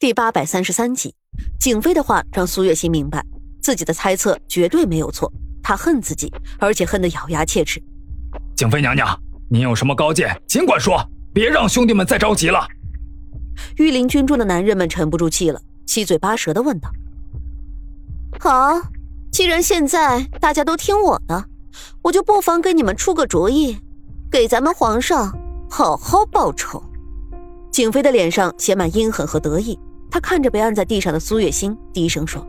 第八百三十三集，景妃的话让苏月心明白，自己的猜测绝对没有错。她恨自己，而且恨得咬牙切齿。景妃娘娘，您有什么高见，尽管说，别让兄弟们再着急了。御林军中的男人们沉不住气了，七嘴八舌的问道：“好，既然现在大家都听我的，我就不妨给你们出个主意，给咱们皇上好好报仇。”景妃的脸上写满阴狠和得意。他看着被按在地上的苏月心，低声说：“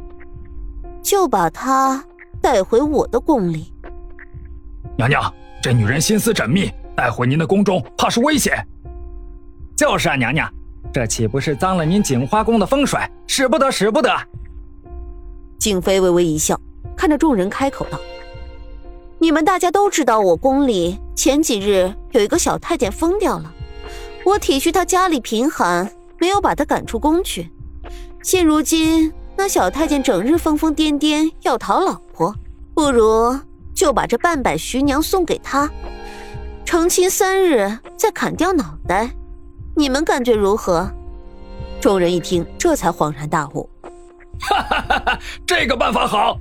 就把她带回我的宫里。”娘娘，这女人心思缜密，带回您的宫中怕是危险。就是啊，娘娘，这岂不是脏了您锦花宫的风水？使不得，使不得。静妃微微一笑，看着众人开口道：“你们大家都知道，我宫里前几日有一个小太监疯掉了，我体恤他家里贫寒。”没有把他赶出宫去。现如今那小太监整日疯疯癫癫要讨老婆，不如就把这半百徐娘送给他，成亲三日再砍掉脑袋。你们感觉如何？众人一听，这才恍然大悟。哈哈哈哈！这个办法好，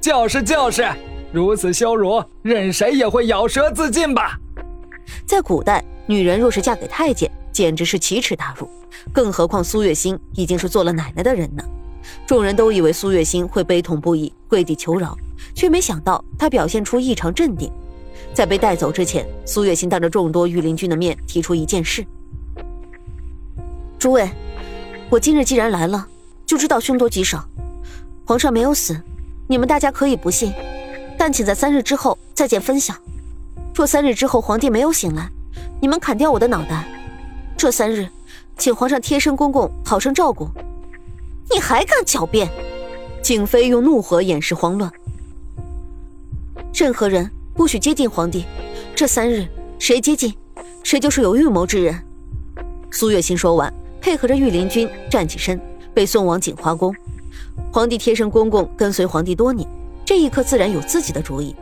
就是就是，如此羞辱，任谁也会咬舌自尽吧。在古代，女人若是嫁给太监，简直是奇耻大辱。更何况苏月心已经是做了奶奶的人呢，众人都以为苏月心会悲痛不已，跪地求饶，却没想到她表现出异常镇定。在被带走之前，苏月心当着众多御林军的面提出一件事：“诸位，我今日既然来了，就知道凶多吉少。皇上没有死，你们大家可以不信，但请在三日之后再见分晓。若三日之后皇帝没有醒来，你们砍掉我的脑袋，这三日。”请皇上贴身公公好生照顾。你还敢狡辩？景妃用怒火掩饰慌乱。任何人不许接近皇帝。这三日谁接近，谁就是有预谋之人。苏月心说完，配合着御林军站起身，被送往锦花宫。皇帝贴身公公跟随皇帝多年，这一刻自然有自己的主意。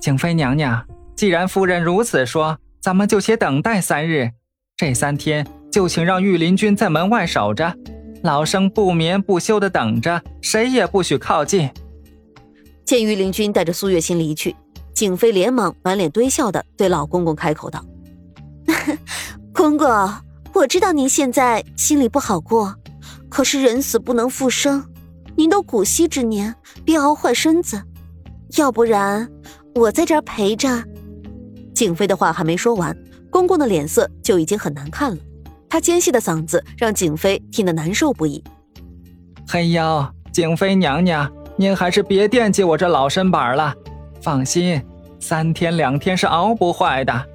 景妃娘娘，既然夫人如此说，咱们就且等待三日。这三天。就请让御林军在门外守着，老生不眠不休的等着，谁也不许靠近。见御林军带着苏月心离去，景妃连忙满脸堆笑的对老公公开口道：“ 公公，我知道您现在心里不好过，可是人死不能复生，您都古稀之年，别熬坏身子。要不然我在这儿陪着。”景妃的话还没说完，公公的脸色就已经很难看了。他尖细的嗓子让景妃听得难受不已。嘿呦，景妃娘娘，您还是别惦记我这老身板了。放心，三天两天是熬不坏的。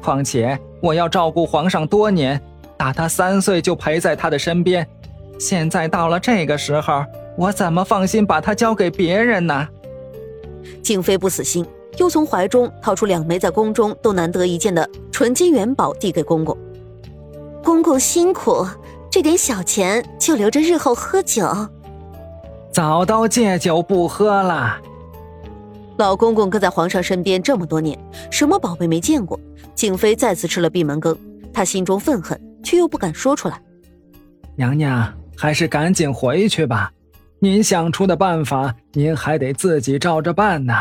况且我要照顾皇上多年，打他三岁就陪在他的身边，现在到了这个时候，我怎么放心把他交给别人呢？景妃不死心，又从怀中掏出两枚在宫中都难得一见的纯金元宝，递给公公。公公辛苦，这点小钱就留着日后喝酒。早都戒酒不喝了。老公公跟在皇上身边这么多年，什么宝贝没见过？景妃再次吃了闭门羹，她心中愤恨，却又不敢说出来。娘娘，还是赶紧回去吧。您想出的办法，您还得自己照着办呢。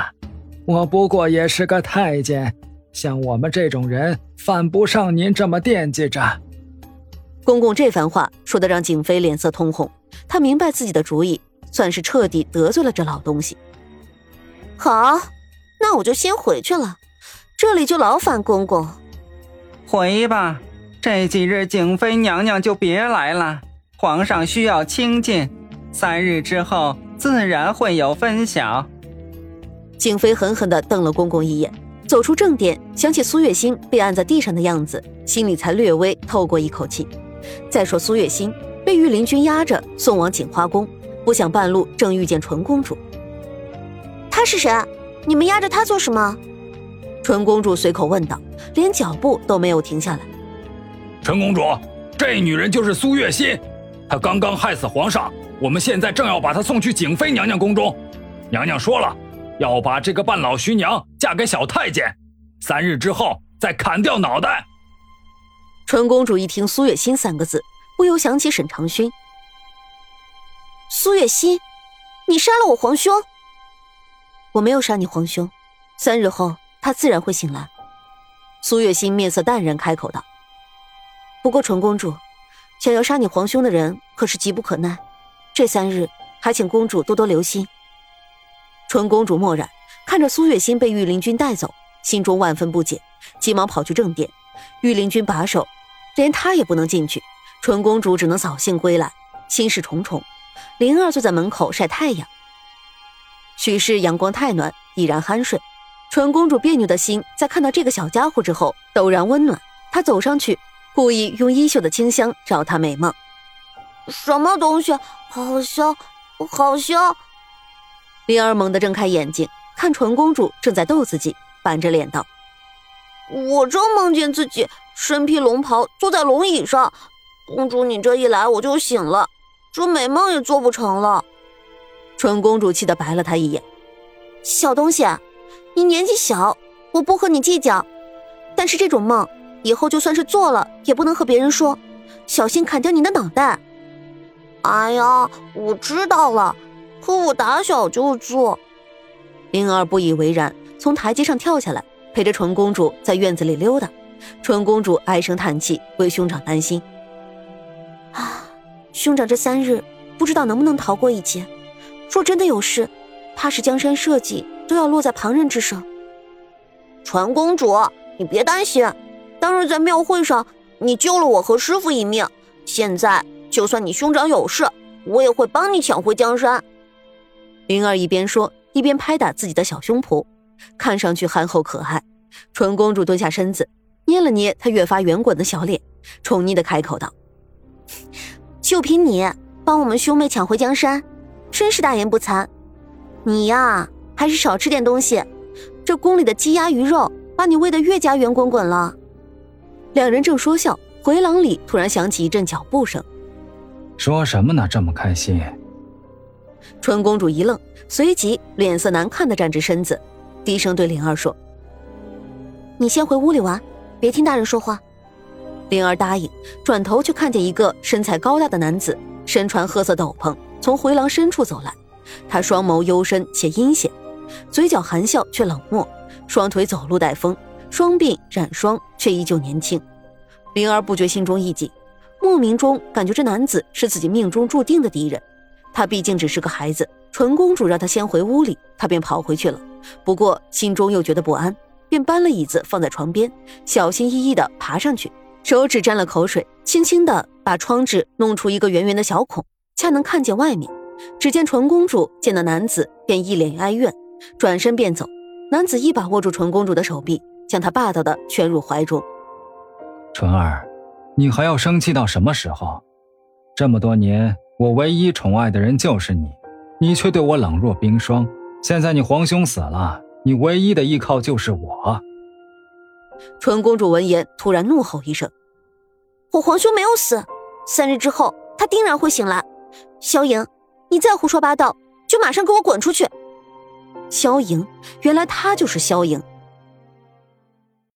我不过也是个太监，像我们这种人，犯不上您这么惦记着。公公这番话说的让景妃脸色通红，她明白自己的主意算是彻底得罪了这老东西。好，那我就先回去了，这里就劳烦公公。回吧，这几日景妃娘娘就别来了，皇上需要清静，三日之后自然会有分晓。景妃狠狠地瞪了公公一眼，走出正殿，想起苏月心被按在地上的样子，心里才略微透过一口气。再说苏月心被御林军押着送往景花宫，不想半路正遇见纯公主。她是谁？你们押着她做什么？纯公主随口问道，连脚步都没有停下来。纯公主，这女人就是苏月心，她刚刚害死皇上，我们现在正要把她送去景妃娘娘宫中。娘娘说了，要把这个半老徐娘嫁给小太监，三日之后再砍掉脑袋。纯公主一听“苏月心”三个字，不由想起沈长勋。苏月心，你杀了我皇兄？我没有杀你皇兄，三日后他自然会醒来。苏月心面色淡然，开口道：“不过纯公主，想要杀你皇兄的人可是急不可耐，这三日还请公主多多留心。”纯公主默然，看着苏月心被御林军带走，心中万分不解，急忙跑去正殿。御林军把守，连她也不能进去。纯公主只能扫兴归来，心事重重。灵儿坐在门口晒太阳。许是阳光太暖，已然酣睡。纯公主别扭的心在看到这个小家伙之后陡然温暖。她走上去，故意用衣袖的清香照她美梦。什么东西？好香，好香！灵儿猛地睁开眼睛，看纯公主正在逗自己，板着脸道：“我正梦见自己身披龙袍，坐在龙椅上。”公主，你这一来我就醒了，这美梦也做不成了。纯公主气得白了他一眼：“小东西，你年纪小，我不和你计较。但是这种梦以后就算是做了，也不能和别人说，小心砍掉你的脑袋。”哎呀，我知道了，可我打小就做。灵儿不以为然，从台阶上跳下来，陪着纯公主在院子里溜达。纯公主唉声叹气，为兄长担心。啊，兄长这三日不知道能不能逃过一劫。若真的有事，怕是江山社稷都要落在旁人之手。传公主，你别担心，当日在庙会上你救了我和师傅一命，现在就算你兄长有事，我也会帮你抢回江山。灵儿一边说，一边拍打自己的小胸脯，看上去憨厚可爱。纯公主蹲下身子，捏了捏她越发圆滚的小脸，宠溺的开口道。就凭你帮我们兄妹抢回江山，真是大言不惭。你呀，还是少吃点东西。这宫里的鸡鸭鱼肉把你喂得越加圆滚滚了。两人正说笑，回廊里突然响起一阵脚步声。说什么呢？这么开心？春公主一愣，随即脸色难看的站直身子，低声对灵儿说：“你先回屋里玩，别听大人说话。”灵儿答应，转头却看见一个身材高大的男子，身穿褐色斗篷，从回廊深处走来。他双眸幽深且阴险，嘴角含笑却冷漠，双腿走路带风，双鬓染霜却依旧年轻。灵儿不觉心中一紧，莫名中感觉这男子是自己命中注定的敌人。他毕竟只是个孩子，纯公主让他先回屋里，他便跑回去了。不过心中又觉得不安，便搬了椅子放在床边，小心翼翼地爬上去。手指沾了口水，轻轻地把窗纸弄出一个圆圆的小孔，恰能看见外面。只见纯公主见到男子，便一脸哀怨，转身便走。男子一把握住纯公主的手臂，将她霸道的圈入怀中。纯儿，你还要生气到什么时候？这么多年，我唯一宠爱的人就是你，你却对我冷若冰霜。现在你皇兄死了，你唯一的依靠就是我。纯公主闻言，突然怒吼一声：“我皇兄没有死，三日之后他定然会醒来。萧莹，你再胡说八道，就马上给我滚出去！”萧莹，原来她就是萧莹。